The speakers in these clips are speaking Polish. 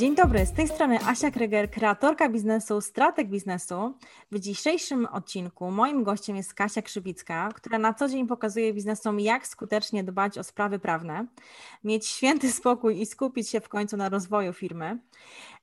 Dzień dobry, z tej strony Asia Kryger, kreatorka biznesu, strateg biznesu. W dzisiejszym odcinku moim gościem jest Kasia Krzywicka, która na co dzień pokazuje biznesom, jak skutecznie dbać o sprawy prawne, mieć święty spokój i skupić się w końcu na rozwoju firmy.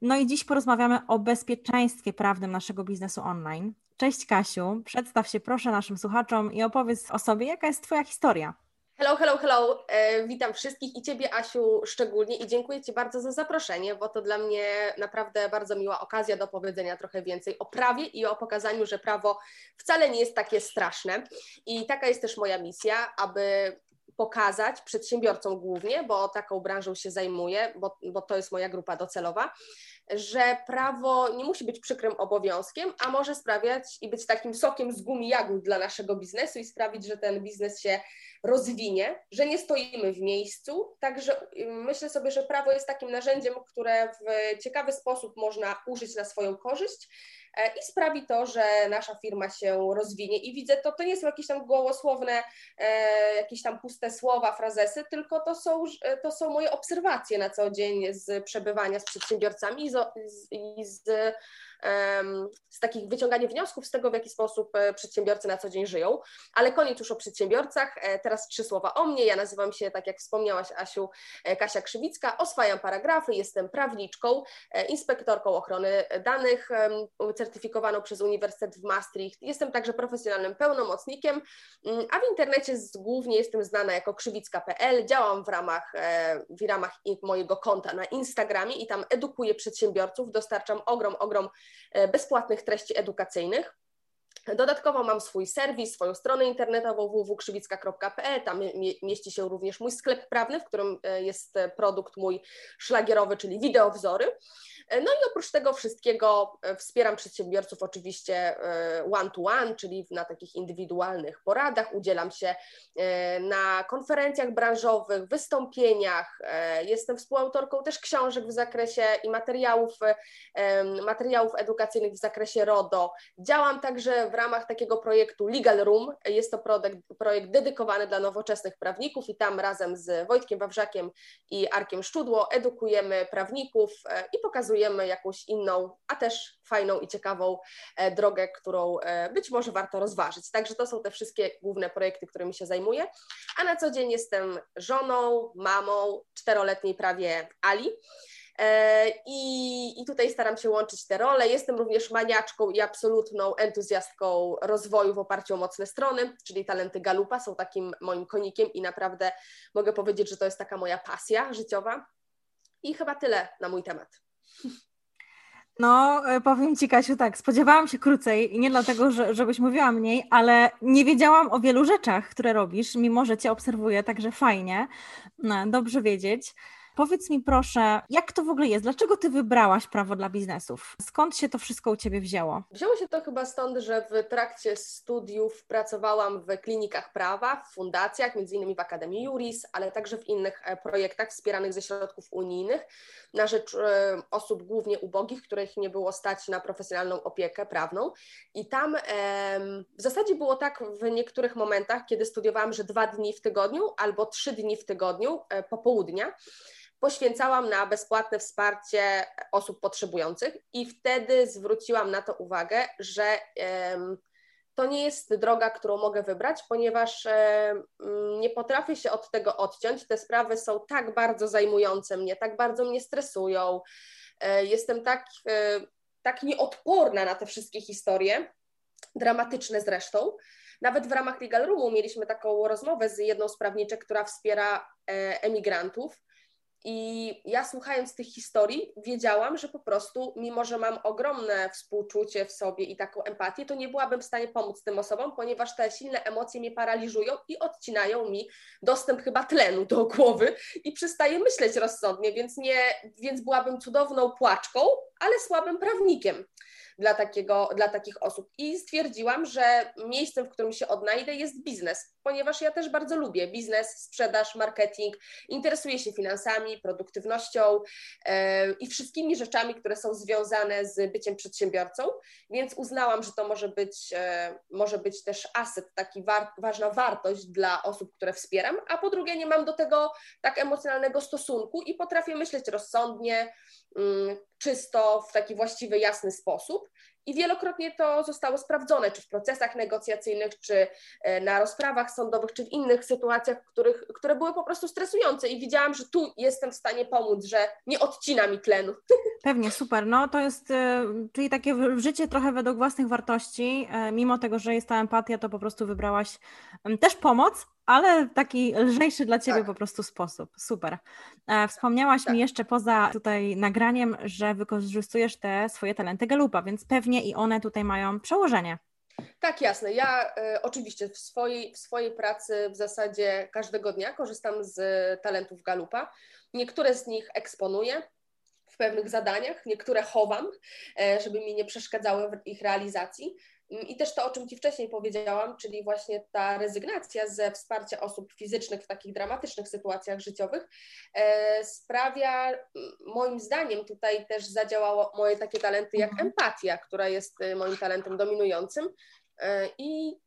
No i dziś porozmawiamy o bezpieczeństwie prawnym naszego biznesu online. Cześć Kasiu, przedstaw się proszę naszym słuchaczom i opowiedz o sobie, jaka jest Twoja historia. Hello, hello, hello. E, witam wszystkich i Ciebie, Asiu, szczególnie i dziękuję Ci bardzo za zaproszenie, bo to dla mnie naprawdę bardzo miła okazja do powiedzenia trochę więcej o prawie i o pokazaniu, że prawo wcale nie jest takie straszne. I taka jest też moja misja, aby pokazać przedsiębiorcom głównie, bo taką branżą się zajmuję, bo, bo to jest moja grupa docelowa, że prawo nie musi być przykrym obowiązkiem, a może sprawiać i być takim sokiem z gumi jagód dla naszego biznesu i sprawić, że ten biznes się rozwinie, że nie stoimy w miejscu. Także myślę sobie, że prawo jest takim narzędziem, które w ciekawy sposób można użyć na swoją korzyść E, i sprawi to, że nasza firma się rozwinie. I widzę to, to nie są jakieś tam gołosłowne, e, jakieś tam puste słowa, frazesy, tylko to są, e, to są moje obserwacje na co dzień z przebywania z przedsiębiorcami i z, i z z takich wyciągania wniosków z tego, w jaki sposób e, przedsiębiorcy na co dzień żyją. Ale koniec już o przedsiębiorcach. E, teraz trzy słowa o mnie. Ja nazywam się, tak jak wspomniałaś, Asiu, e, Kasia Krzywicka. Oswajam paragrafy, jestem prawniczką, inspektorką ochrony danych, certyfikowaną przez Uniwersytet w Maastricht. Jestem także profesjonalnym pełnomocnikiem, mm, a w internecie głównie jestem znana jako krzywicka.pl. Działam w ramach, w ramach mojego konta na Instagramie i tam edukuję przedsiębiorców, dostarczam ogrom, ogrom bezpłatnych treści edukacyjnych. Dodatkowo mam swój serwis, swoją stronę internetową www.krzywicka.pl, tam mieści się również mój sklep prawny, w którym e, jest produkt mój szlagierowy, czyli wideowzory. E, no i oprócz tego wszystkiego e, wspieram przedsiębiorców oczywiście one-to-one, czyli na takich indywidualnych poradach, udzielam się na konferencjach branżowych, wystąpieniach, jestem współautorką też książek w zakresie i materiałów, materiałów edukacyjnych w zakresie RODO. Działam także w ramach takiego projektu Legal Room. Jest to projekt, projekt dedykowany dla nowoczesnych prawników i tam razem z Wojtkiem Wawrzakiem i Arkiem Szczudło edukujemy prawników e, i pokazujemy jakąś inną, a też fajną i ciekawą e, drogę, którą e, być może warto rozważyć. Także to są te wszystkie główne projekty, którymi się zajmuję. A na co dzień jestem żoną, mamą czteroletniej prawie Ali. E, I, I tutaj staram się łączyć te role. Jestem również maniaczką i absolutną entuzjastką rozwoju w oparciu o mocne strony, czyli talenty Galupa są takim moim konikiem i naprawdę mogę powiedzieć, że to jest taka moja pasja życiowa. I chyba tyle na mój temat. No, e, powiem Ci, Kasiu, tak, spodziewałam się krócej i nie dlatego, że, żebyś mówiła mniej, ale nie wiedziałam o wielu rzeczach, które robisz, mimo że Cię obserwuję, także fajnie, no, dobrze wiedzieć. Powiedz mi proszę, jak to w ogóle jest? Dlaczego ty wybrałaś prawo dla biznesów? Skąd się to wszystko u ciebie wzięło? Wzięło się to chyba stąd, że w trakcie studiów pracowałam w klinikach prawa, w fundacjach, między innymi w Akademii Juris, ale także w innych e, projektach wspieranych ze środków unijnych na rzecz e, osób głównie ubogich, których nie było stać na profesjonalną opiekę prawną. I tam w zasadzie było tak w niektórych momentach, kiedy studiowałam, że dwa dni w tygodniu albo trzy dni w tygodniu, e, popołudnia, poświęcałam na bezpłatne wsparcie osób potrzebujących i wtedy zwróciłam na to uwagę, że to nie jest droga, którą mogę wybrać, ponieważ nie potrafię się od tego odciąć. Te sprawy są tak bardzo zajmujące mnie, tak bardzo mnie stresują. E, jestem tak, e, tak nieodporna na te wszystkie historie, dramatyczne zresztą. Nawet w ramach Legal Roomu mieliśmy taką rozmowę z jedną z prawniczek, która wspiera e, emigrantów i ja słuchając tych historii, wiedziałam, że po prostu, mimo że mam ogromne współczucie w sobie i taką empatię, to nie byłabym w stanie pomóc tym osobom, ponieważ te silne emocje mnie paraliżują i odcinają mi dostęp chyba tlenu do głowy i przestaję myśleć rozsądnie, więc, nie, więc byłabym cudowną płaczką, ale słabym prawnikiem. dla, takiego, dla takich osób. I stwierdziłam, że miejscem, w którym się odnajdę, jest biznes, ponieważ ja też bardzo lubię biznes, sprzedaż, marketing, interesuję się finansami, produktywnością e, i wszystkimi rzeczami, które są związane z byciem przedsiębiorcą, więc uznałam, że to może być, e, może być też aset, taki war, ważna wartość dla osób, które wspieram, a po drugie nie mam do tego tak emocjonalnego stosunku i potrafię myśleć rozsądnie, czysto, w taki właściwy, jasny sposób. I wielokrotnie to zostało sprawdzone, czy w procesach negocjacyjnych, czy e, na rozprawach sądowych, czy w innych sytuacjach, których, które były po prostu stresujące. I widziałam, że tu jestem w stanie pomóc, że nie odcina mi tlenu. Pewnie, super. No to jest, e, czyli takie życie trochę według własnych wartości. E, mimo tego, że jest ta empatia, to po prostu wybrałaś też pomoc, ale w taki lżejszy dla Ciebie tak. po prostu sposób. Super. E, wspomniałaś tak. mi jeszcze poza tutaj nagraniem, że wykorzystujesz te swoje talenty Galupa, więc pewnie i one tutaj mają przełożenie. Tak, jasne. Ja y, oczywiście w swojej, w swojej pracy w zasadzie każdego dnia korzystam z talentów Galupa. Niektóre z nich eksponuję w pewnych zadaniach, niektóre chowam, żeby mi nie przeszkadzały w ich realizacji. I też to, o czym Ci wcześniej powiedziałam, czyli właśnie ta rezygnacja ze wsparcia osób fizycznych w takich dramatycznych sytuacjach życiowych, e, sprawia, moim zdaniem, tutaj też zadziałało moje takie talenty jak mhm. empatia, która jest e, moim talentem dominującym. E, I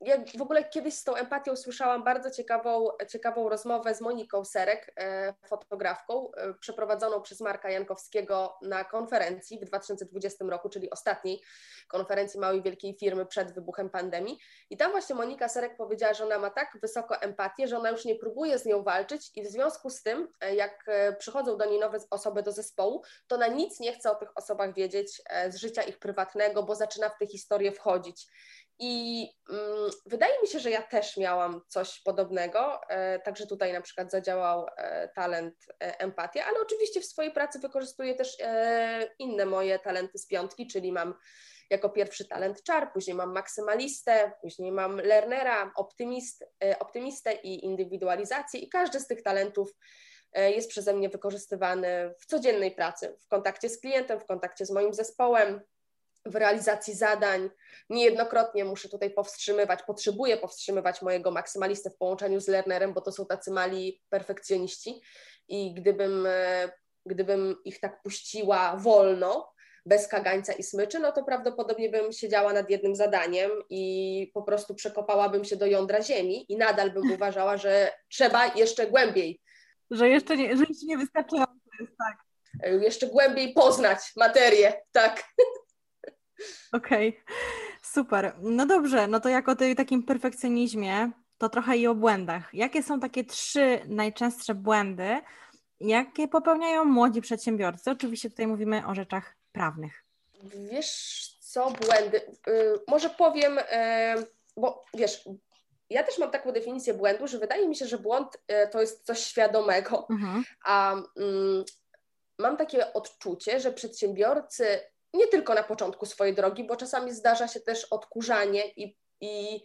ja w ogóle kiedyś z tą empatią słyszałam bardzo ciekawą, ciekawą rozmowę z Moniką Serek, e, fotografką, e, przeprowadzoną przez Marka Jankowskiego na konferencji w 2020 roku, czyli ostatniej konferencji małej wielkiej firmy przed wybuchem pandemii. I tam właśnie Monika Serek powiedziała, że ona ma tak wysoko empatię, że ona już nie próbuje z nią walczyć i w związku z tym, e, jak przychodzą do niej nowe osoby do zespołu, to na nic nie chce o tych osobach wiedzieć z życia ich prywatnego, bo zaczyna w tę historię wchodzić. I mm, wydaje mi się, że ja też miałam coś podobnego, e, także tutaj na przykład zadziałał e, talent e, empatia, ale oczywiście w swojej pracy wykorzystuję też e, inne moje talenty z piątki, czyli mam jako pierwszy talent czar, później mam maksymalistę, później mam learnera, optymist, e, optymistę i indywidualizację. I każdy z tych talentów e, jest przeze mnie wykorzystywany w codziennej pracy, w kontakcie z klientem, w kontakcie z moim zespołem, w realizacji zadań. Niejednokrotnie muszę tutaj powstrzymywać, potrzebuję powstrzymywać mojego maksymalistę w połączeniu z learnerem, bo to są tacy mali perfekcjoniści i gdybym, e, gdybym ich tak puściła wolno, bez kagańca i smyczy, no to prawdopodobnie bym siedziała nad jednym zadaniem i po prostu przekopałabym się do jądra ziemi i nadal bym uważała, że trzeba jeszcze głębiej. Że jeszcze nie, że jeszcze nie wystarczająco jest, tak. Jeszcze głębiej poznać materię, tak. Okej, okay. super. No dobrze, no to jak o tej takim perfekcjonizmie, to trochę i o błędach. Jakie są takie trzy najczęstsze błędy, jakie popełniają młodzi przedsiębiorcy? Oczywiście tutaj mówimy o rzeczach prawnych. Wiesz co, błędy? Yy, może powiem, yy, bo wiesz, ja też mam taką definicję błędu, że wydaje mi się, że błąd yy, to jest coś świadomego, mhm. a mm, mam takie odczucie, że przedsiębiorcy nie tylko na początku swojej drogi, bo czasami zdarza się też odkurzanie i, i,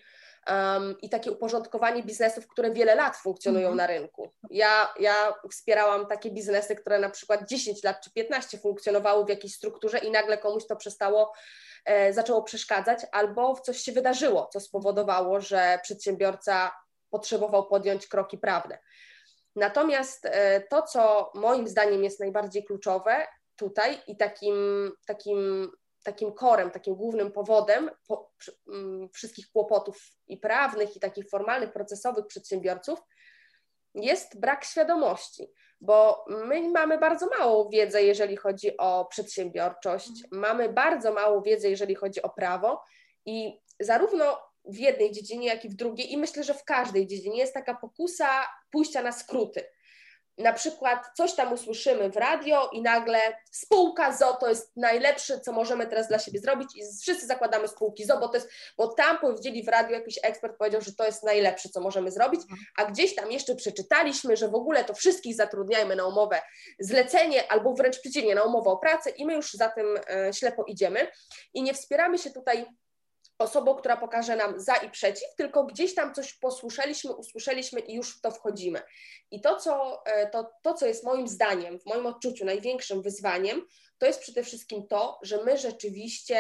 um, i takie uporządkowanie biznesów, które wiele lat funkcjonują mm -hmm. na rynku. Ja, ja wspierałam takie biznesy, które na przykład 10 lat czy 15 funkcjonowały w jakiejś strukturze i nagle komuś to przestało, e, zaczęło przeszkadzać, albo coś się wydarzyło, co spowodowało, że przedsiębiorca potrzebował podjąć kroki prawne. Natomiast e, to, co moim zdaniem jest najbardziej kluczowe, tutaj i takim, takim, takim korem, takim głównym powodem po, mm, wszystkich kłopotów i prawnych, i takich formalnych, procesowych przedsiębiorców jest brak świadomości, bo my mamy bardzo małą wiedzę, jeżeli chodzi o przedsiębiorczość, mamy bardzo małą wiedzę, jeżeli chodzi o prawo i zarówno w jednej dziedzinie, jak i w drugiej, i myślę, że w każdej dziedzinie jest taka pokusa pójścia na skróty na przykład coś tam usłyszymy w radio i nagle spółka ZO to jest najlepsze, co możemy teraz dla siebie zrobić i wszyscy zakładamy spółki ZO, bo, to jest, bo tam powiedzieli w radiu, jakiś ekspert powiedział, że to jest najlepsze, co możemy zrobić, a gdzieś tam jeszcze przeczytaliśmy, że w ogóle to wszystkich zatrudniajmy na umowę zlecenie albo wręcz przeciwnie, na umowę o pracę i my już za tym e, ślepo idziemy. I nie wspieramy się tutaj osobą, która pokaże nam za i przeciw, tylko gdzieś tam coś posłyszeliśmy, usłyszeliśmy i już w to wchodzimy. I to co, e, to, to, co jest moim zdaniem, w moim odczuciu największym wyzwaniem, to jest przede wszystkim to, że my rzeczywiście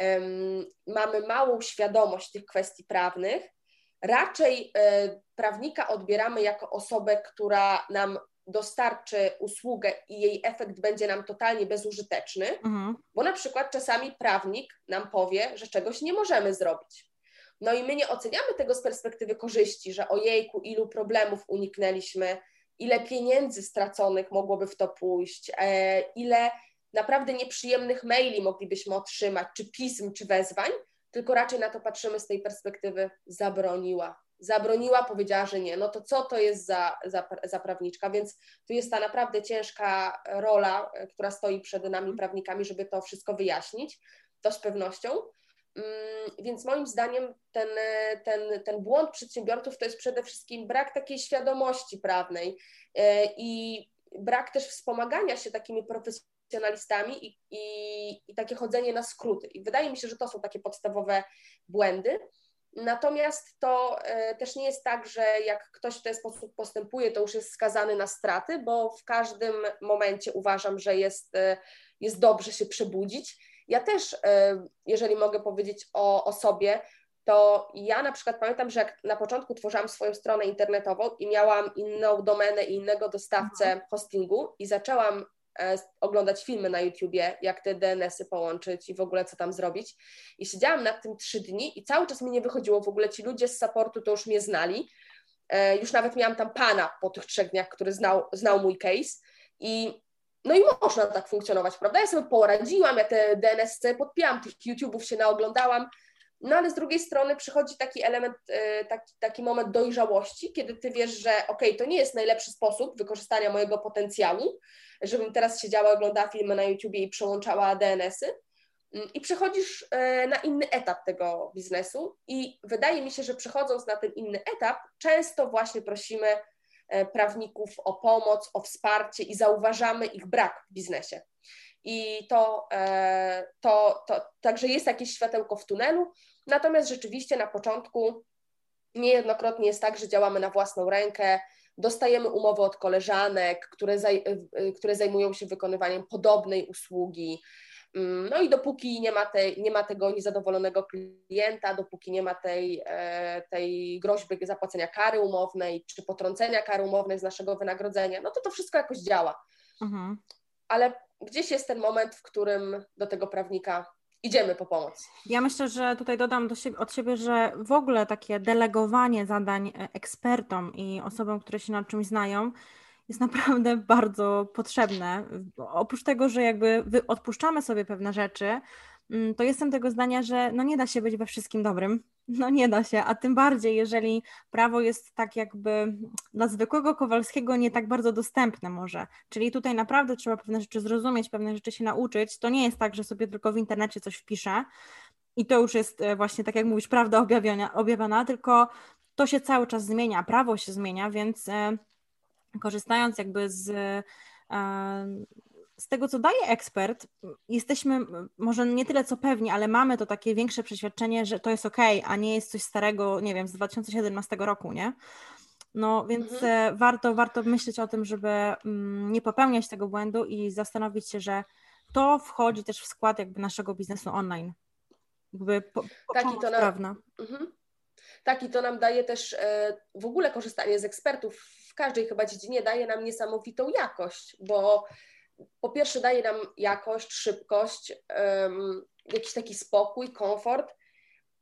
um, mamy małą świadomość tych kwestii prawnych. Raczej e, prawnika odbieramy jako osobę, która nam dostarczy usługę i jej efekt będzie nam totalnie bezużyteczny, mhm. bo na przykład czasami prawnik nam powie, że czegoś nie możemy zrobić. No i my nie oceniamy tego z perspektywy korzyści, że ojejku, ilu problemów uniknęliśmy, ile pieniędzy straconych mogłoby w to pójść, e, ile naprawdę nieprzyjemnych maili moglibyśmy otrzymać, czy pism, czy wezwań, tylko raczej na to patrzymy z tej perspektywy zabroniła, zabroniła, powiedziała, że nie, no to co to jest za, za, za prawniczka? Więc tu jest ta naprawdę ciężka rola, e, która stoi przed nami prawnikami, żeby to wszystko wyjaśnić, to z pewnością. Mm, więc moim zdaniem ten, ten, ten błąd przedsiębiorców to jest przede wszystkim brak takiej świadomości prawnej e, i brak też wspomagania się takimi profesjonalistami i, i, i takie chodzenie na skróty. I wydaje mi się, że to są takie podstawowe błędy. Natomiast to e, też nie jest tak, że jak ktoś w ten sposób postępuje, to już jest skazany na straty, bo w każdym momencie uważam, że jest, e, jest dobrze się przebudzić. Ja też, e, jeżeli mogę powiedzieć o, o sobie, to ja na przykład pamiętam, że jak na początku tworzyłam swoją stronę internetową i miałam inną domenę i innego dostawcę mhm. hostingu i zaczęłam oglądać filmy na YouTubie, jak te DNS-y połączyć i w ogóle co tam zrobić. I siedziałam nad tym trzy dni i cały czas mi nie wychodziło. W ogóle ci ludzie z supportu to już mnie znali. E, już nawet miałam tam pana po tych trzech dniach, który znał, znał mój case. I no i można tak funkcjonować, prawda? Ja sobie poradziłam, ja te DNS podpiłam, tych YouTubów się naoglądałam, no ale z drugiej strony przychodzi taki element, e, taki, taki moment dojrzałości, kiedy ty wiesz, że ok, to nie jest najlepszy sposób wykorzystania mojego potencjału, żebym teraz siedziała, oglądała filmy na YouTubie i przełączała DNS-y. Mm, I przechodzisz e, na inny etap tego biznesu, i wydaje mi się, że przechodząc na ten inny etap, często właśnie prosimy e, prawników o pomoc, o wsparcie i zauważamy ich brak w biznesie. I to, e, to, to także jest jakieś światełko w tunelu, natomiast rzeczywiście na początku niejednokrotnie jest tak, że działamy na własną rękę, dostajemy umowy od koleżanek, które, zaj, które zajmują się wykonywaniem podobnej usługi. Mm, no i dopóki nie ma, tej, nie ma tego niezadowolonego klienta, dopóki nie ma tej, e, tej groźby zapłacenia kary umownej czy potrącenia kary umownej z naszego wynagrodzenia, no to to wszystko jakoś działa. Mhm. Ale gdzieś jest ten moment, w którym do tego prawnika idziemy po pomoc. Ja myślę, że tutaj dodam siebie, od siebie, że w ogóle takie delegowanie zadań e, ekspertom i osobom, które się na czymś znają, jest naprawdę bardzo potrzebne. Oprócz tego, że jakby odpuszczamy sobie pewne rzeczy, to jestem tego zdania, że no nie da się być we wszystkim dobrym. No nie da się, a tym bardziej, jeżeli prawo jest tak jakby dla zwykłego Kowalskiego nie tak bardzo dostępne może. Czyli tutaj naprawdę trzeba pewne rzeczy zrozumieć, pewne rzeczy się nauczyć. To nie jest tak, że sobie tylko w internecie coś wpiszę i to już jest e, właśnie tak jak mówisz, prawda objawiona, objawiona tylko to się cały czas zmienia, prawo się zmienia, więc e, korzystając jakby z e, z tego, co daje ekspert, jesteśmy może nie tyle co pewni, ale mamy to takie większe przeświadczenie, że to jest ok, a nie jest coś starego, nie wiem, z 2017 roku, nie? No więc mhm. E, warto, warto myśleć o tym, żeby mm, nie popełniać tego błędu i zastanowić się, że to wchodzi też w skład jakby naszego biznesu online. Jakby po, Taki to nam, mhm. Taki to nam daje też e, w ogóle korzystanie z ekspertów w każdej chyba dziedzinie daje nam niesamowitą jakość, bo po pierwsze daje nam jakość, szybkość, jakiś taki spokój, komfort.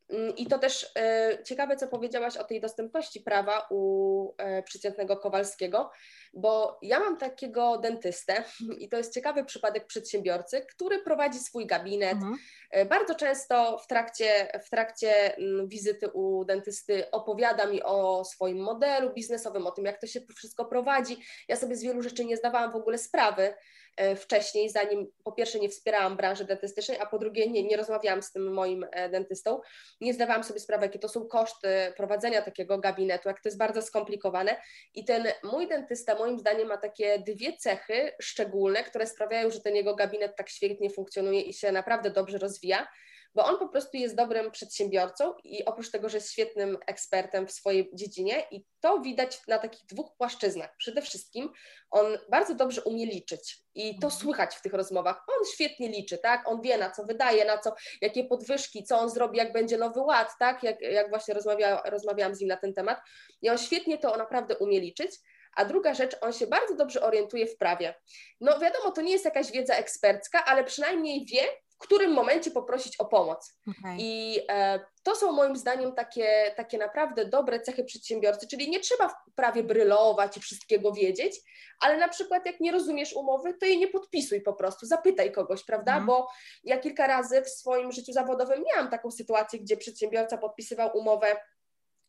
Mm, I to też e, ciekawe, co powiedziałaś o tej dostępności prawa u e, przeciętnego Kowalskiego, bo ja mam takiego dentystę i to jest ciekawy przypadek przedsiębiorcy, który prowadzi swój gabinet. Mhm. E, bardzo często w trakcie, w trakcie mm, wizyty u dentysty opowiada mi o swoim modelu biznesowym, o tym, jak to się wszystko prowadzi. Ja sobie z wielu rzeczy nie zdawałam w ogóle sprawy E, wcześniej, zanim po pierwsze nie wspierałam branży dentystycznej, a po drugie nie, nie rozmawiałam z tym moim e, dentystą. Nie zdawałam sobie sprawy, jakie to są koszty prowadzenia takiego gabinetu, jak to jest bardzo skomplikowane. I ten mój dentysta, moim zdaniem, ma takie dwie cechy szczególne, które sprawiają, że ten jego gabinet tak świetnie funkcjonuje i się naprawdę dobrze rozwija. bo on po prostu jest dobrym przedsiębiorcą i oprócz tego, że jest świetnym ekspertem w swojej dziedzinie i to widać na takich dwóch płaszczyznach. Przede wszystkim on bardzo dobrze umie liczyć i to mhm. słychać w tych rozmowach. On świetnie liczy, tak? On wie na co wydaje, na co, jakie podwyżki, co on zrobi, jak będzie nowy ład, tak? Jak, jak właśnie rozmawia, rozmawiałam z nim na ten temat. I on świetnie to naprawdę umie liczyć. A druga rzecz, on się bardzo dobrze orientuje w prawie. No wiadomo, to nie jest jakaś wiedza ekspercka, ale przynajmniej wie, w którym momencie poprosić o pomoc. Okay. I e, to są moim zdaniem takie, takie naprawdę dobre cechy przedsiębiorcy, czyli nie trzeba w prawie brylować i wszystkiego wiedzieć, ale na przykład jak nie rozumiesz umowy, to jej nie podpisuj po prostu, zapytaj kogoś, prawda? Mm. Bo ja kilka razy w swoim życiu zawodowym miałam taką sytuację, gdzie przedsiębiorca podpisywał umowę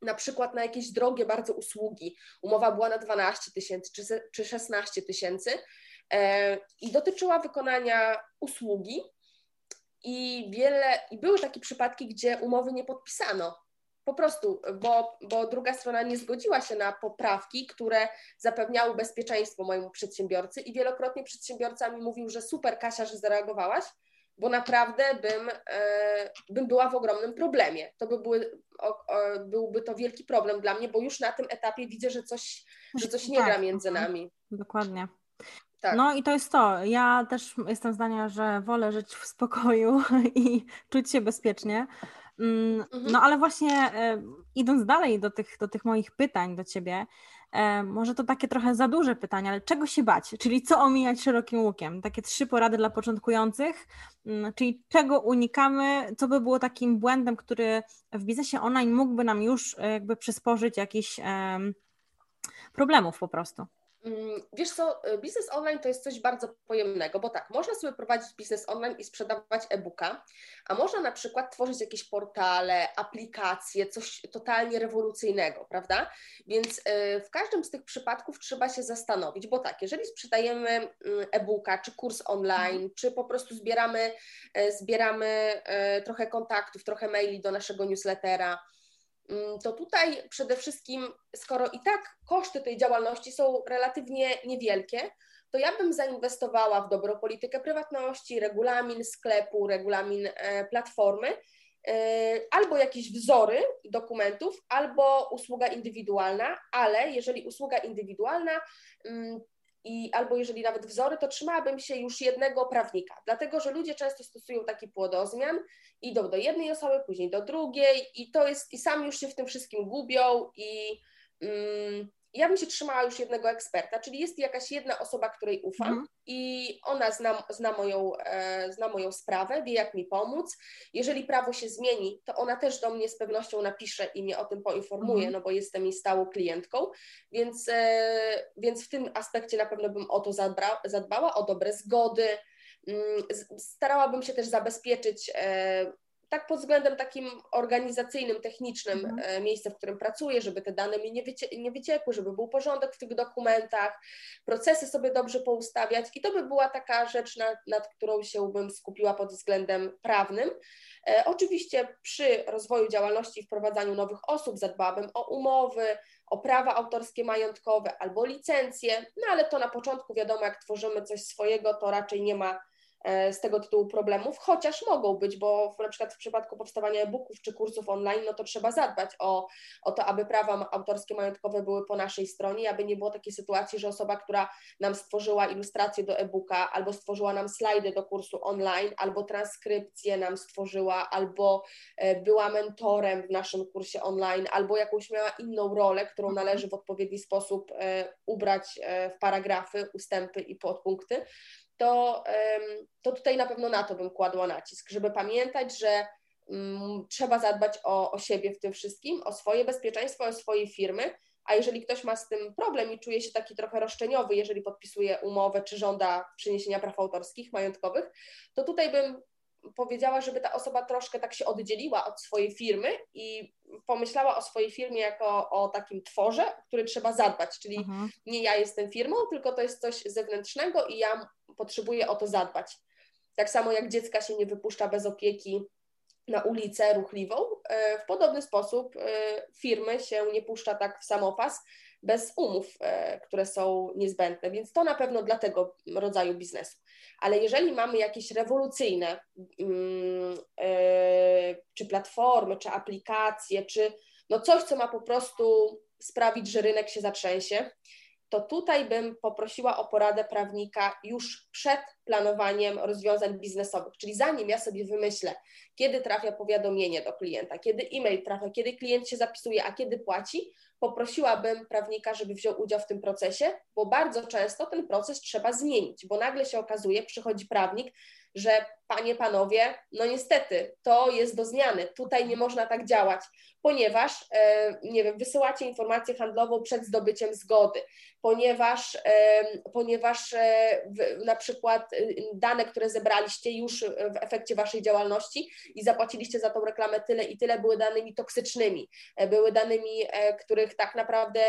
na przykład na jakieś drogie bardzo usługi. Umowa była na 12 tysięcy czy 16 tysięcy e, i dotyczyła wykonania usługi i wiele, i były takie przypadki, gdzie umowy nie podpisano. Po prostu, bo, bo druga strona nie zgodziła się na poprawki, które zapewniały bezpieczeństwo mojemu przedsiębiorcy i wielokrotnie przedsiębiorca mi mówił, że super Kasia, że zareagowałaś, bo naprawdę bym, e, bym była w ogromnym problemie. To by były, byłby to wielki problem dla mnie, bo już na tym etapie widzę, że coś, że coś nie tak, gra między mhm. nami. Dokładnie. Tak. No i to jest to. Ja też jestem zdania, że wolę żyć w spokoju i czuć się bezpiecznie. Mm, mhm. No ale właśnie e, idąc dalej do tych, do tych moich pytań do Ciebie, może to takie trochę za duże pytania, ale czego się bać? Czyli co omijać szerokim łukiem? Takie trzy porady dla początkujących, mm, czyli czego unikamy, co by było takim błędem, który w biznesie online mógłby nam już e, jakby przysporzyć jakichś problemów po prostu. Mm, wiesz co, y, biznes online to jest coś bardzo pojemnego, bo tak, można sobie prowadzić biznes online i sprzedawać e-booka, a można na przykład tworzyć jakieś portale, aplikacje, coś totalnie rewolucyjnego, prawda? Więc y, w każdym z tych przypadków trzeba się zastanowić, bo tak, jeżeli sprzedajemy mm, e-booka, czy kurs online, mhm. czy po prostu zbieramy, y, zbieramy trochę kontaktów, trochę maili do naszego newslettera, to tutaj przede wszystkim, skoro i tak koszty tej działalności są relatywnie niewielkie, to ja bym zainwestowała w dobrą politykę prywatności, regulamin sklepu, regulamin e, platformy, e, albo jakieś wzory dokumentów, albo usługa indywidualna, ale jeżeli usługa indywidualna, mm, i albo jeżeli nawet wzory, to trzymałabym się już jednego prawnika, dlatego że ludzie często stosują taki płodozmian, idą do jednej osoby, później do drugiej i to jest, i sami już się w tym wszystkim gubią i mm, ja bym się trzymała już jednego eksperta, czyli jest jakaś jedna osoba, której ufam mhm. i ona zna, zna, moją, e, zna moją sprawę, wie jak mi pomóc. Jeżeli prawo się zmieni, to ona też do mnie z pewnością napisze i mnie o tym poinformuje, mhm. no bo jestem jej stałą klientką, więc, e, więc w tym aspekcie na pewno bym o to zadbała, zadbała o dobre zgody. Mm, starałabym się też zabezpieczyć e, tak pod względem takim organizacyjnym, technicznym mhm. E, miejsce, w którym pracuję, żeby te dane mi nie, wycie nie wyciekły, żeby był porządek w tych dokumentach, procesy sobie dobrze poustawiać i to by była taka rzecz, nad, nad którą się bym skupiła pod względem prawnym. E, oczywiście przy rozwoju działalności i wprowadzaniu nowych osób zadbałabym o umowy, o prawa autorskie majątkowe albo licencje, no ale to na początku wiadomo, jak tworzymy coś swojego, to raczej nie ma z tego tytułu problemów, chociaż mogą być, bo w, na przykład w przypadku powstawania e-booków czy kursów online, no to trzeba zadbać o, o to, aby prawa autorskie, majątkowe były po naszej stronie, aby nie było takiej sytuacji, że osoba, która nam stworzyła ilustrację do e-booka, albo stworzyła nam slajdy do kursu online, albo transkrypcję nam stworzyła, albo e, była mentorem w naszym kursie online, albo jakąś miała inną rolę, którą mhm. należy w odpowiedni sposób e, ubrać w paragrafy, ustępy i podpunkty, to, to tutaj na pewno na to bym kładła nacisk, żeby pamiętać, że um, trzeba zadbać o, o siebie w tym wszystkim, o swoje bezpieczeństwo, o swojej firmy, a jeżeli ktoś ma z tym problem i czuje się taki trochę roszczeniowy, jeżeli podpisuje umowę czy żąda przyniesienia praw autorskich, majątkowych, to tutaj bym powiedziała, żeby ta osoba troszkę tak się oddzieliła od swojej firmy i pomyślała o swojej firmie jako o takim tworze, który trzeba zadbać, czyli mhm. nie ja jestem firmą, tylko to jest coś zewnętrznego i ja potrzebuję o to zadbać. Tak samo jak dziecka się nie wypuszcza bez opieki na ulicę ruchliwą, e, w podobny sposób e, firmy się nie puszcza tak w samopas bez umów, które są niezbędne, więc to na pewno dla tego rodzaju biznesu. Ale jeżeli mamy jakieś rewolucyjne, mm, czy platformy, czy aplikacje, czy no coś, co ma po prostu sprawić, że rynek się zatrzęsie, to tutaj bym poprosiła o poradę prawnika już przed planowaniem rozwiązań biznesowych, czyli zanim ja sobie wymyślę, kiedy trafia powiadomienie do klienta, kiedy e-mail trafia, kiedy klient się zapisuje, a kiedy płaci, poprosiłabym prawnika, żeby wziął udział w tym procesie, bo bardzo często ten proces trzeba zmienić, bo nagle się okazuje, przychodzi prawnik, że panie, panowie, no niestety to jest do zmiany, tutaj nie można tak działać, ponieważ, e, nie wiem, wysyłacie informację handlową przed zdobyciem zgody, ponieważ, e, ponieważ e, na przykład dane, które zebraliście już w efekcie waszej działalności i zapłaciliście za tą reklamę tyle i tyle, były danymi toksycznymi, były danymi, których tak naprawdę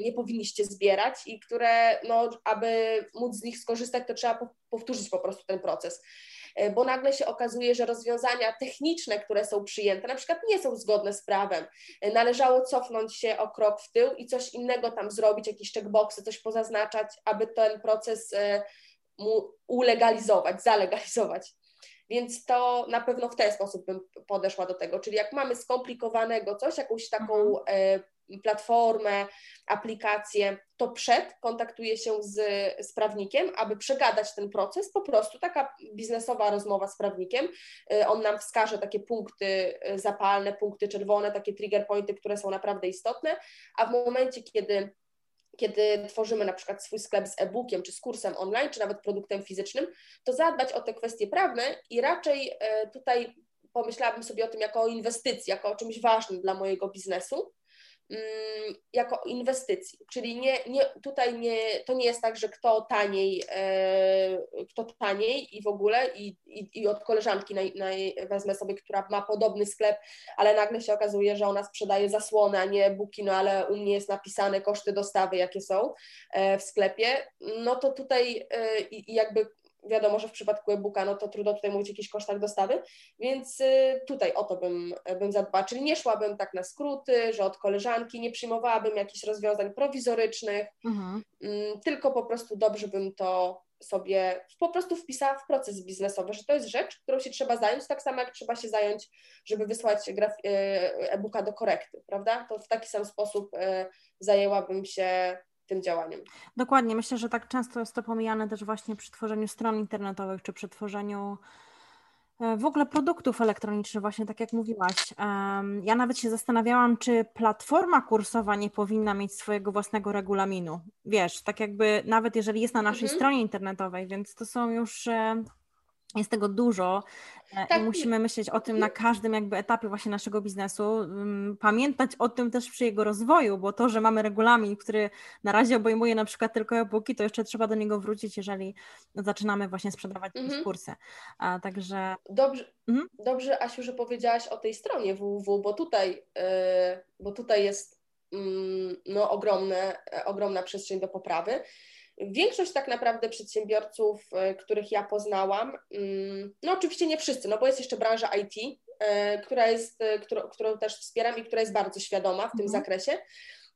nie powinniście zbierać i które, no, aby móc z nich skorzystać, to trzeba powtórzyć po prostu ten proces. E, bo nagle się okazuje, że rozwiązania techniczne, które są przyjęte, na przykład nie są zgodne z prawem. E, należało cofnąć się o krok w tył i coś innego tam zrobić, jakieś checkboxy, coś pozaznaczać, aby ten proces e, ulegalizować, zalegalizować. Więc to na pewno w ten sposób bym podeszła do tego. Czyli jak mamy skomplikowanego coś, jakąś taką mhm platformę, aplikację, to przed kontaktuję się z, z prawnikiem, aby przegadać ten proces, po prostu taka biznesowa rozmowa z prawnikiem. Y, on nam wskaże takie punkty y, zapalne, punkty czerwone, takie trigger pointy, które są naprawdę istotne, a w momencie, kiedy kiedy tworzymy na przykład swój sklep z e-bookiem, czy z kursem online, czy nawet produktem fizycznym, to zadbać o te kwestie prawne i raczej y, tutaj pomyślałabym sobie o tym jako o inwestycji, jako o czymś ważnym dla mojego biznesu, jako inwestycji, czyli nie, nie, tutaj nie, to nie jest tak, że kto taniej, e, kto taniej i w ogóle i, i, i od koleżanki naj, naj, wezmę sobie, która ma podobny sklep, ale nagle się okazuje, że ona sprzedaje zasłonę, a nie buki, no ale u mnie jest napisane koszty dostawy, jakie są e, w sklepie, no to tutaj e, i jakby wiadomo, że w przypadku e-booka, no to trudno tutaj mówić o jakichś kosztach dostawy, więc y, tutaj o to bym, bym zadbała, czyli nie szłabym tak na skróty, że od koleżanki nie przyjmowałabym jakichś rozwiązań prowizorycznych, mhm. Mm, tylko po prostu dobrze bym to sobie po prostu wpisała w proces biznesowy, że to jest rzecz, którą się trzeba zająć, tak samo jak trzeba się zająć, żeby wysłać y, e-booka do korekty, prawda? To w taki sam sposób y, zajęłabym się tym działaniem. Dokładnie, myślę, że tak często jest to pomijane też właśnie przy tworzeniu stron internetowych, czy przy tworzeniu e, w ogóle produktów elektronicznych, właśnie tak jak mówiłaś. Ja nawet się zastanawiałam, czy platforma kursowa nie powinna mieć swojego własnego regulaminu. Wiesz, tak jakby nawet jeżeli jest na naszej mhm. stronie internetowej, więc to są już e, jest tego dużo e, tak. i musimy myśleć o tym na każdym jakby etapie właśnie naszego biznesu, mm, pamiętać o tym też przy jego rozwoju, bo to, że mamy regulamin, który na razie obejmuje na przykład tylko e-booki, to jeszcze trzeba do niego wrócić, jeżeli zaczynamy właśnie sprzedawać mhm. kursy. A, także... Dobrze, mhm. dobrze, Asiu, że powiedziałaś o tej stronie www, bo tutaj, yy, bo tutaj jest yy, no, ogromne, ogromna przestrzeń do poprawy. Większość tak naprawdę przedsiębiorców, e, których ja poznałam, mm, no oczywiście nie wszyscy, no bo jest jeszcze branża IT, e, która jest, e, którą, którą też wspieram i która jest bardzo świadoma w tym mhm. zakresie.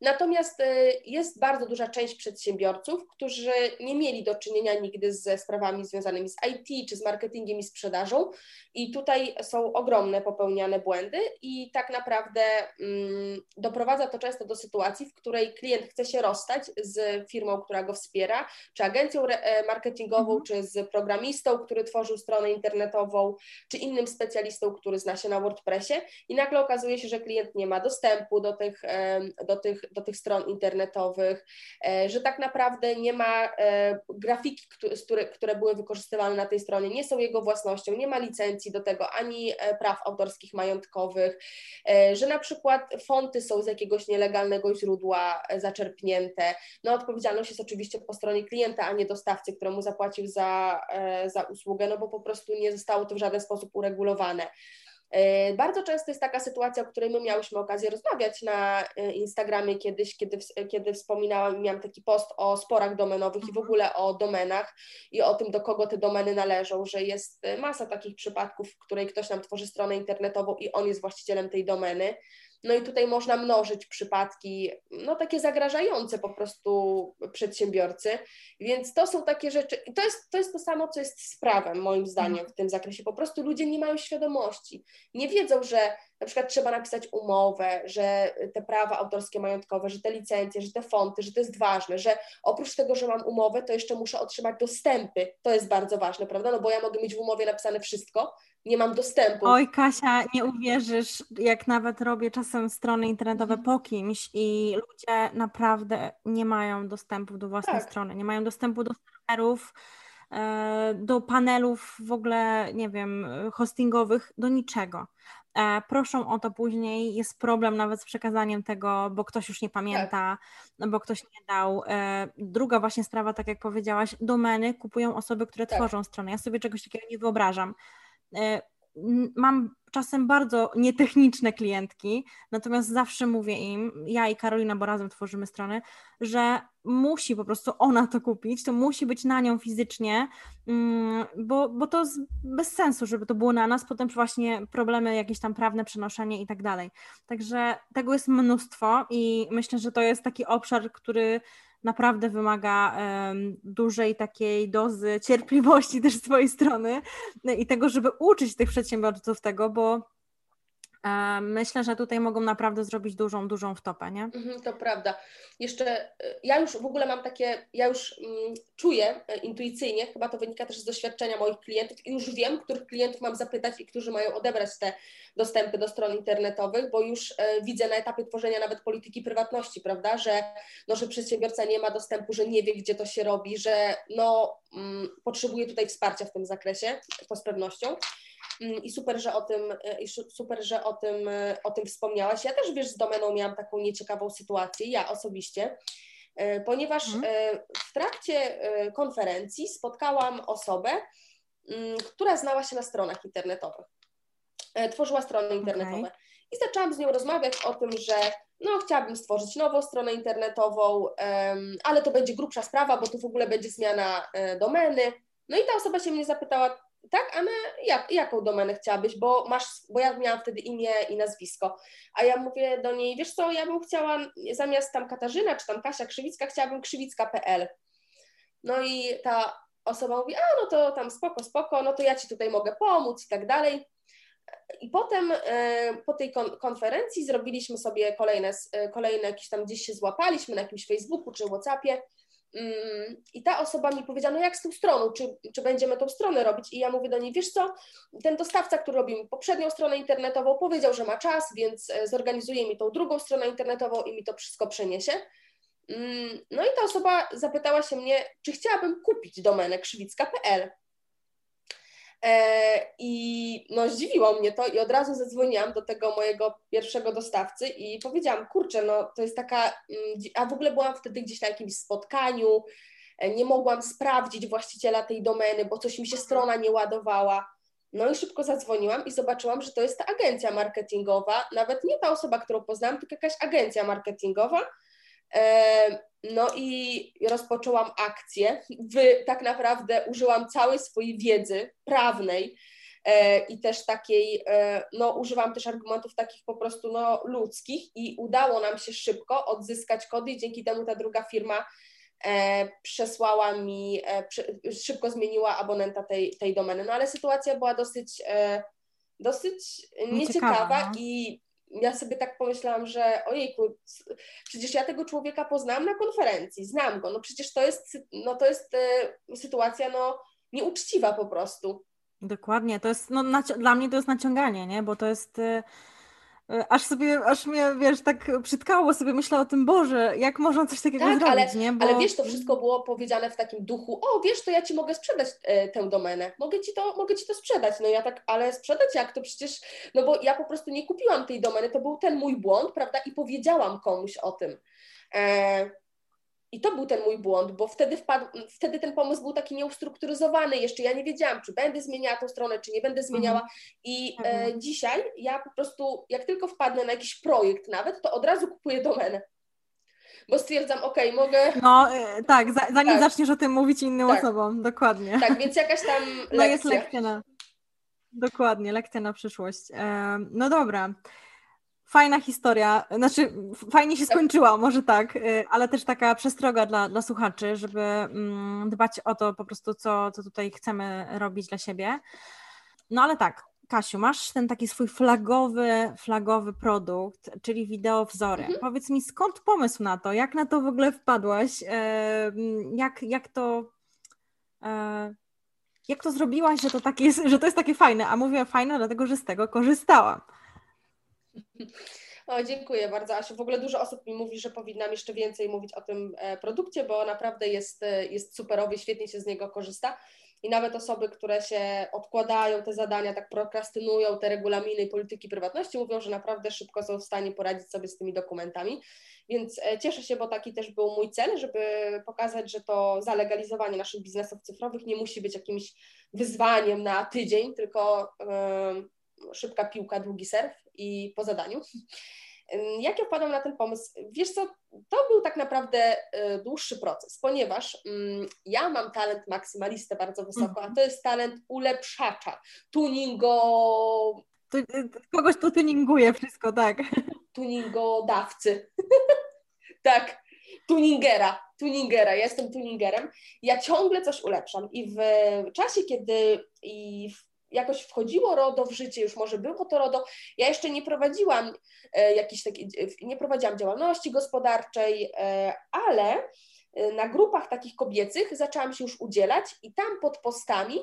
Natomiast e, jest bardzo duża część przedsiębiorców, którzy nie mieli do czynienia nigdy ze sprawami związanymi z IT czy z marketingiem i sprzedażą, i tutaj są ogromne popełniane błędy, i tak naprawdę mm, doprowadza to często do sytuacji, w której klient chce się rozstać z firmą, która go wspiera, czy agencją e, marketingową, mhm. czy z programistą, który tworzył stronę internetową, czy innym specjalistą, który zna się na WordPressie, i nagle okazuje się, że klient nie ma dostępu do tych, do tych do tych stron internetowych, e, że tak naprawdę nie ma e, grafiki, które, które były wykorzystywane na tej stronie, nie są jego własnością, nie ma licencji do tego ani e, praw autorskich, majątkowych, że na przykład fonty są z jakiegoś nielegalnego źródła zaczerpnięte. No odpowiedzialność jest oczywiście po stronie klienta, a nie dostawcy, któremu zapłacił za, za usługę, no bo po prostu nie zostało to w żaden sposób uregulowane. E, bardzo często jest taka sytuacja, o której my miałyśmy okazję rozmawiać na e, Instagramie kiedyś, kiedy, kiedy wspominałam i miałam taki post o sporach domenowych i w ogóle o domenach i o tym, do kogo te domeny należą, że jest masa takich przypadków, w której ktoś nam tworzy stronę internetową i on jest właścicielem tej domeny No i tutaj można mnożyć przypadki, no takie zagrażające po prostu przedsiębiorcy, więc to są takie rzeczy, i to jest, to jest to samo, co jest z prawem, moim zdaniem, w tym zakresie. Po prostu ludzie nie mają świadomości, nie wiedzą, że na przykład trzeba napisać umowę, że te prawa autorskie, majątkowe, że te licencje, że te fonty, że to jest ważne, że oprócz tego, że mam umowę, to jeszcze muszę otrzymać dostępy. To jest bardzo ważne, prawda? No bo ja mogę mieć w umowie napisane wszystko, nie mam dostępu. Oj, Kasia, nie uwierzysz, jak nawet robię czasem strony internetowe mhm. po kimś i ludzie naprawdę nie mają dostępu do własnej tak. strony, nie mają dostępu do serwerów, e, do panelów w ogóle, nie wiem, hostingowych, do niczego. E, proszą o to później, jest problem nawet z przekazaniem tego, bo ktoś już nie pamięta, tak. bo ktoś nie dał. E, druga właśnie sprawa, tak jak powiedziałaś, domeny kupują osoby, które tak. tworzą stronę. Ja sobie czegoś takiego nie wyobrażam. Mam czasem bardzo nietechniczne klientki, natomiast zawsze mówię im, ja i Karolina, bo razem tworzymy strony, że musi po prostu ona to kupić, to musi być na nią fizycznie, mm, bo, bo to bez sensu, żeby to było na nas, potem właśnie problemy jakieś tam prawne, przenoszenie i tak dalej. Także tego jest mnóstwo i myślę, że to jest taki obszar, który naprawdę wymaga dużej takiej dozy cierpliwości też z Twojej strony i tego, żeby uczyć tych przedsiębiorców tego, bo Myślę, że tutaj mogą naprawdę zrobić dużą, dużą wtopę, nie? Mhm, to prawda. Jeszcze y, ja już w ogóle mam takie, ja już mm, czuję e, intuicyjnie, chyba to wynika też z doświadczenia moich klientów i już wiem, których klientów mam zapytać i którzy mają odebrać te dostępy do stron internetowych, bo już e, widzę na etapie tworzenia nawet polityki prywatności, prawda, że, no, że przedsiębiorca nie ma dostępu, że nie wie, gdzie to się robi, że no, mm, potrzebuje tutaj wsparcia w tym zakresie, to z pewnością. Mm, i super, że o tym, e, i super, że o tym, e, o tym wspomniałaś. Ja też, wiesz, z domeną miałam taką nieciekawą sytuację, ja osobiście, e, ponieważ mhm. w trakcie konferencji spotkałam osobę, mm, która znała się na stronach internetowych. Tworzyła strony internetowe. Okay. I zaczęłam z nią rozmawiać o tym, że no, chciałabym stworzyć nową stronę internetową, ale to będzie grubsza sprawa, bo tu w ogóle będzie zmiana domeny. No i ta osoba się mnie zapytała, tak, a my jak, jaką domenę chciałabyś, bo masz, bo ja miałam wtedy imię i nazwisko, a ja mówię do niej, wiesz co, ja bym chciała zamiast tam Katarzyna czy tam Kasia Krzywicka, chciałabym krzywicka.pl. No i ta osoba mówi, a no to tam spoko, spoko, no to ja Ci tutaj mogę pomóc i tak dalej. I potem e, po tej konferencji zrobiliśmy sobie kolejne, e, kolejne jakieś tam gdzieś się złapaliśmy na jakimś Facebooku czy Whatsappie I ta osoba mi powiedziała, no jak z tą stroną, czy, czy będziemy tą stronę robić? I ja mówię do niej, wiesz co, ten dostawca, który robił mi poprzednią stronę internetową, powiedział, że ma czas, więc e, zorganizuje mi tą drugą stronę internetową i mi to wszystko przeniesie. Mm, no i ta osoba zapytała się mnie, czy chciałabym kupić domenę krzywicka.pl. E, I no, zdziwiło mnie to i od razu zadzwoniłam do tego mojego pierwszego dostawcy i powiedziałam, kurczę, no to jest taka, mm, a w ogóle byłam wtedy gdzieś na jakimś spotkaniu, e, nie mogłam sprawdzić właściciela tej domeny, bo coś mi się strona nie ładowała. No i szybko zadzwoniłam i zobaczyłam, że to jest ta agencja marketingowa, nawet nie ta osoba, którą poznałam, tylko jakaś agencja marketingowa, no i rozpoczęłam akcję. Tak naprawdę użyłam całej swojej wiedzy prawnej e, i też takiej, e, no używam też argumentów takich po prostu no, ludzkich i udało nam się szybko odzyskać kody i dzięki temu ta druga firma e, przesłała mi, szybko zmieniła abonenta tej, tej domeny. No ale sytuacja była dosyć, dosyć nieciekawa no. i ja sobie tak pomyślałam, że ojejku, przecież ja tego człowieka poznałam na konferencji, znam go, no przecież to jest, no to jest e, sytuacja no nieuczciwa po prostu. Dokładnie, to jest, no dla mnie to jest naciąganie, nie, bo to jest... E, aż sobie, aż mnie, wiesz, tak przytkało sobie, myślę o tym, Boże, jak można coś takiego tak, zrobić, ale, nie? Bo... ale wiesz, to wszystko było powiedziane w takim duchu, o, wiesz, to ja Ci mogę sprzedać e, tę domenę, mogę ci, to, mogę Ci to sprzedać, no ja tak, ale sprzedać jak, to przecież, no bo ja po prostu nie kupiłam tej domeny, to był ten mój błąd, prawda, i powiedziałam komuś o tym. E, i to był ten mój błąd, bo wtedy, wpadł, wtedy ten pomysł był taki nieustrukturyzowany. Jeszcze ja nie wiedziałam, czy będę zmieniała tą stronę, czy nie będę zmieniała. Mhm. I e, mhm. dzisiaj ja po prostu, jak tylko wpadnę na jakiś projekt nawet, to od razu kupuję domenę. Bo stwierdzam, ok, mogę. No e, tak, za, zanim tak. zaczniesz o tym mówić innym tak. osobom, dokładnie. Tak, więc jakaś tam lekcja. No jest lekcja na. Dokładnie, lekcja na przyszłość. E, no dobra. Fajna historia, znaczy fajnie się skończyła, może tak, y, ale też taka przestroga dla, dla słuchaczy, żeby mm, dbać o to po prostu, co, co tutaj chcemy robić dla siebie. No ale tak, Kasiu, masz ten taki swój flagowy, flagowy produkt, czyli wideo wzory. Mhm. Powiedz mi, skąd pomysł na to? Jak na to w ogóle wpadłaś? Jak, jak to e, jak to zrobiłaś, że to, takie że to jest takie fajne? A mówię fajne, dlatego że z tego korzystałam. O, dziękuję bardzo, Asiu. W ogóle dużo osób mi mówi, że powinnam jeszcze więcej mówić o tym e, produkcie, bo naprawdę jest, e, jest superowy, świetnie się z niego korzysta. I nawet osoby, które się odkładają te zadania, tak prokrastynują te regulaminy i polityki prywatności, mówią, że naprawdę szybko są w stanie poradzić sobie z tymi dokumentami. Więc e, cieszę się, bo taki też był mój cel, żeby pokazać, że to zalegalizowanie naszych biznesów cyfrowych nie musi być jakimś wyzwaniem na tydzień, tylko szybka piłka, długi serw i po zadaniu. Jak ja wpadłam na ten pomysł? Wiesz co, to był tak naprawdę e, dłuższy proces, ponieważ mm, ja mam talent maksymalistę bardzo wysoko, a mhm. to jest talent ulepszacza, tuningo... Tu, kogoś to tuninguje wszystko, tak. Tuningodawcy. tak, tuningera, tuningera, ja jestem tuningerem. Ja ciągle coś ulepszam i w czasie, kiedy i w jakoś wchodziło RODO w życie, już może było to RODO, ja jeszcze nie prowadziłam e, jakiejś takiej, nie prowadziłam działalności gospodarczej, e, ale e, na grupach takich kobiecych zaczęłam się już udzielać i tam pod postami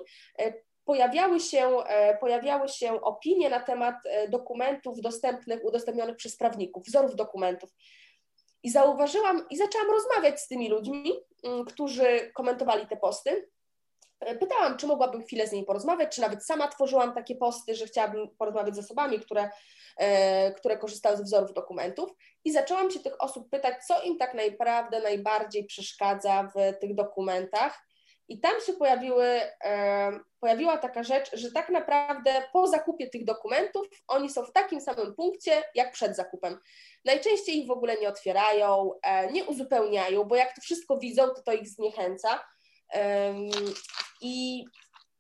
pojawiały się, pojawiały się opinie na temat dokumentów dostępnych, udostępnionych przez prawników, wzorów dokumentów. I zauważyłam i zaczęłam rozmawiać z tymi ludźmi, którzy komentowali te posty. E, pytałam, czy mogłabym chwilę z nimi porozmawiać, czy nawet sama tworzyłam takie posty, że chciałabym porozmawiać z osobami, które, e, które korzystały z wzorów dokumentów i zaczęłam się tych osób pytać, co im tak naprawdę najbardziej przeszkadza w tych dokumentach. I tam się pojawiły, e, pojawiła taka rzecz, że tak naprawdę po zakupie tych dokumentów oni są w takim samym punkcie jak przed zakupem. Najczęściej ich w ogóle nie otwierają, nie uzupełniają, bo jak to wszystko widzą, to to ich zniechęca i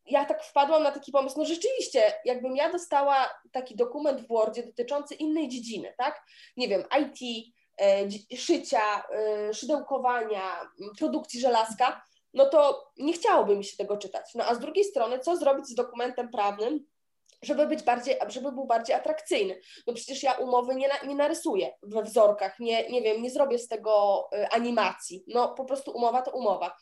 ja tak wpadłam na taki pomysł, no rzeczywiście, jakbym ja dostała taki dokument w Wordzie dotyczący innej dziedziny, tak? Nie wiem, IT, e, szycia, e, szydełkowania, produkcji żelazka, no to nie chciałoby mi się tego czytać. No a z drugiej strony, co zrobić z dokumentem prawnym, żeby być bardziej, żeby był bardziej atrakcyjny. No przecież ja umowy nie, nie narysuję we wzorkach, nie, nie wiem, nie zrobię z tego e, animacji. No po prostu umowa to umowa.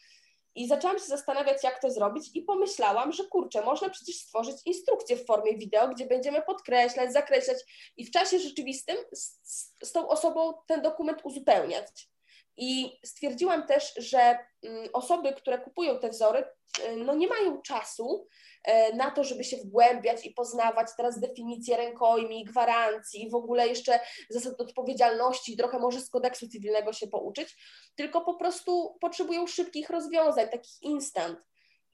I zaczęłam się zastanawiać, jak to zrobić, i pomyślałam, że kurczę, można przecież stworzyć instrukcję w formie wideo, gdzie będziemy podkreślać, zakreślać i w czasie rzeczywistym z, z tą osobą ten dokument uzupełniać. I stwierdziłam też, że mm, osoby, które kupują te wzory, y, no nie mają czasu e, na to, żeby się wgłębiać i poznawać teraz definicje rękojmi, gwarancji w ogóle jeszcze zasad odpowiedzialności, trochę może z kodeksu cywilnego się pouczyć, tylko po prostu potrzebują szybkich rozwiązań, takich instant.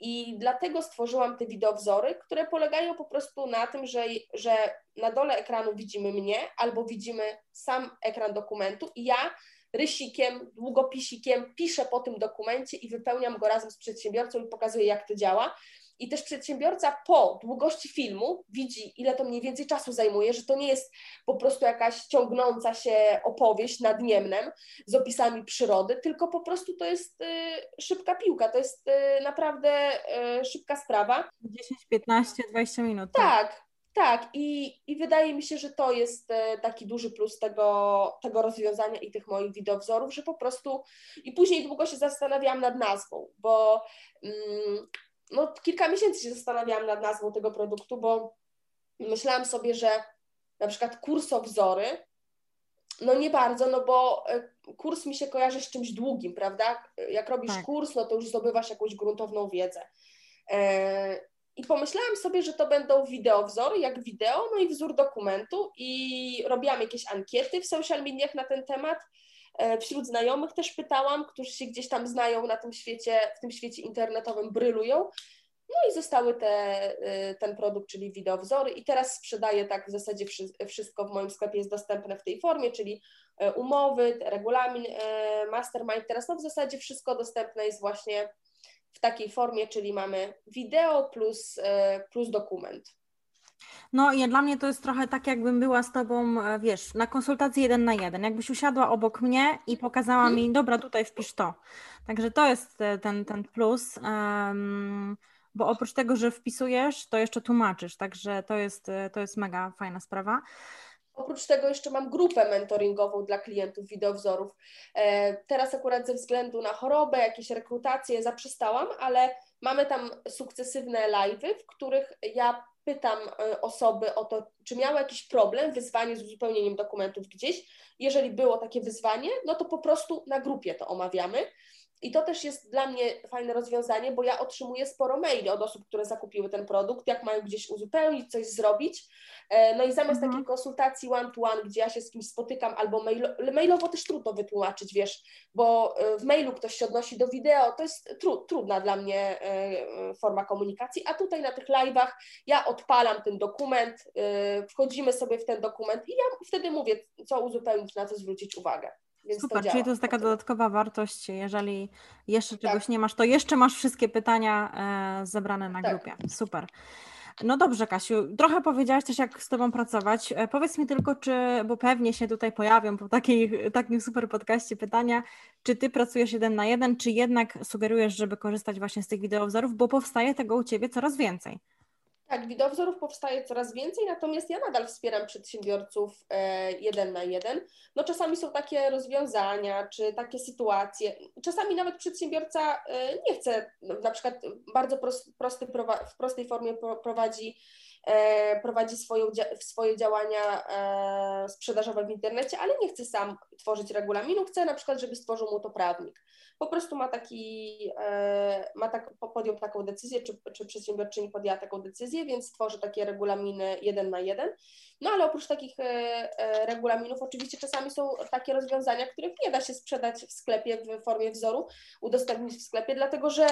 I dlatego stworzyłam te wideowzory, które polegają po prostu na tym, że, że na dole ekranu widzimy mnie albo widzimy sam ekran dokumentu i ja rysikiem, długopisikiem, piszę po tym dokumencie i wypełniam go razem z przedsiębiorcą i pokazuję, jak to działa. I też przedsiębiorca po długości filmu widzi, ile to mniej więcej czasu zajmuje, że to nie jest po prostu jakaś ciągnąca się opowieść nad Niemnem z opisami przyrody, tylko po prostu to jest y, szybka piłka, to jest y, naprawdę y, szybka sprawa. 10, 15, 20 minut. Tak, tak tak, i, i wydaje mi się, że to jest e, taki duży plus tego, tego rozwiązania i tych moich wideowzorów, że po prostu i później długo się zastanawiałam nad nazwą, bo mm, no, kilka miesięcy się zastanawiałam nad nazwą tego produktu, bo myślałam sobie, że na przykład kursowzory, no nie bardzo, no bo e, kurs mi się kojarzy z czymś długim, prawda? Jak robisz tak. kurs, no to już zdobywasz jakąś gruntowną wiedzę. I pomyślałam sobie, że to będą wideowzory, jak wideo, no i wzór dokumentu. I robiłam jakieś ankiety w social mediach na ten temat. E, wśród znajomych też pytałam, którzy się gdzieś tam znają na tym świecie, w tym świecie internetowym, brylują. No i zostały te, e, ten produkt, czyli wideowzory i teraz sprzedaję tak w zasadzie wszystko w moim sklepie jest dostępne w tej formie, czyli e, umowy, regulamin, mastermind. Teraz no w zasadzie wszystko dostępne jest właśnie w takiej formie, czyli mamy wideo plus, e, plus dokument. No i dla mnie to jest trochę tak, jakbym była z tobą, e, wiesz, na konsultacji jeden na jeden. Jakbyś usiadła obok mnie i pokazała mhm. mi, dobra, tutaj wpisz to. Także to jest e, ten, ten plus. Um, bo oprócz tego, że wpisujesz, to jeszcze tłumaczysz, także to jest, to jest mega fajna sprawa. Oprócz tego jeszcze mam grupę mentoringową dla klientów wideowzorów. Teraz akurat ze względu na chorobę, jakieś rekrutacje zaprzestałam, ale mamy tam sukcesywne live'y, w których ja pytam e, osoby o to, czy miały jakiś problem, wyzwanie z uzupełnieniem dokumentów gdzieś. Jeżeli było takie wyzwanie, no to po prostu na grupie to omawiamy. I to też jest dla mnie fajne rozwiązanie, bo ja otrzymuję sporo maili od osób, które zakupiły ten produkt, jak mają gdzieś uzupełnić, coś zrobić. E, no i zamiast mhm. takiej konsultacji one-to-one, gdzie ja się z kimś spotykam, albo mailo, mailowo też trudno wytłumaczyć, wiesz, bo e, w mailu ktoś się odnosi do wideo, to jest tru, trudna dla mnie e, forma komunikacji, a tutaj na tych live'ach ja odpalam ten dokument, wchodzimy sobie w ten dokument i ja wtedy mówię, co uzupełnić, na co zwrócić uwagę. Więc Super, to czyli to jest taka dodatkowa wartość, jeżeli jeszcze czegoś tak. nie masz, to jeszcze masz wszystkie pytania e, zebrane na tak. grupie. Super. No dobrze, Kasiu, trochę powiedziałaś też, jak z Tobą pracować. E, powiedz mi tylko, czy, bo pewnie się tutaj pojawią po takiej, takim super podcaście pytania, czy Ty pracujesz jeden na jeden, czy jednak sugerujesz, żeby korzystać właśnie z tych wideowzorów, bo powstaje tego u Ciebie coraz więcej. Tak, widowzorów powstaje coraz więcej, natomiast ja nadal wspieram przedsiębiorców e, jeden na jeden. No czasami są takie rozwiązania, czy takie sytuacje. Czasami nawet przedsiębiorca e, nie chce, na przykład bardzo prosty, w prostej formie prowadzi E, prowadzi swoją, swoje działania sprzedażowe w internecie, ale nie chce sam tworzyć regulaminu, chce na przykład, żeby stworzył mu to prawnik. Po prostu ma taki, e, ma tak, podjął taką decyzję, czy, czy przedsiębiorczyni podjęła taką decyzję, więc tworzy takie regulaminy jeden na jeden. No ale oprócz takich regulaminów, oczywiście czasami są takie rozwiązania, których nie da się sprzedać w sklepie w formie wzoru, udostępnić w sklepie, dlatego że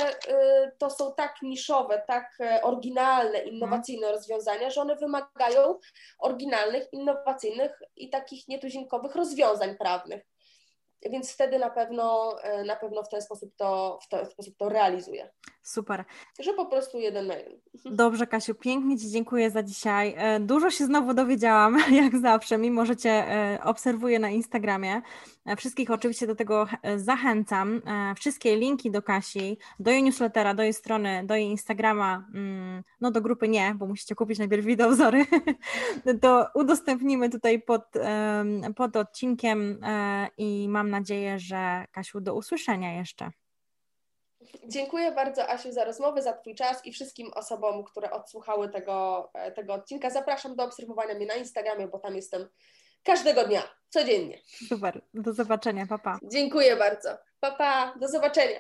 to są tak niszowe, tak oryginalne, innowacyjne rozwiązania, rozwiązania, że one wymagają oryginalnych, innowacyjnych i takich nietuzinkowych rozwiązań prawnych. Więc wtedy na pewno, e, na pewno w ten sposób to, w ten sposób to realizuje. Super. Że po prostu jeden jeden. Dobrze, Kasiu, pięknie Ci dziękuję za dzisiaj. E, dużo się znowu dowiedziałam, jak zawsze, mimo że Cię e, obserwuję na Instagramie. Wszystkich oczywiście do tego zachęcam. Wszystkie linki do Kasi, do jej newslettera, do jej strony, do jej Instagrama, mm, no do grupy nie, bo musicie kupić najpierw wideowzory, to udostępnimy tutaj pod, pod odcinkiem i mam nadzieję, że Kasiu, do usłyszenia jeszcze. Dziękuję bardzo Asiu za rozmowę, za Twój czas i wszystkim osobom, które odsłuchały tego, e, tego odcinka. Zapraszam do obserwowania mnie na Instagramie, bo tam jestem każdego dnia, codziennie. Super, do zobaczenia, papa. Pa. Dziękuję bardzo. Papa, pa. do zobaczenia.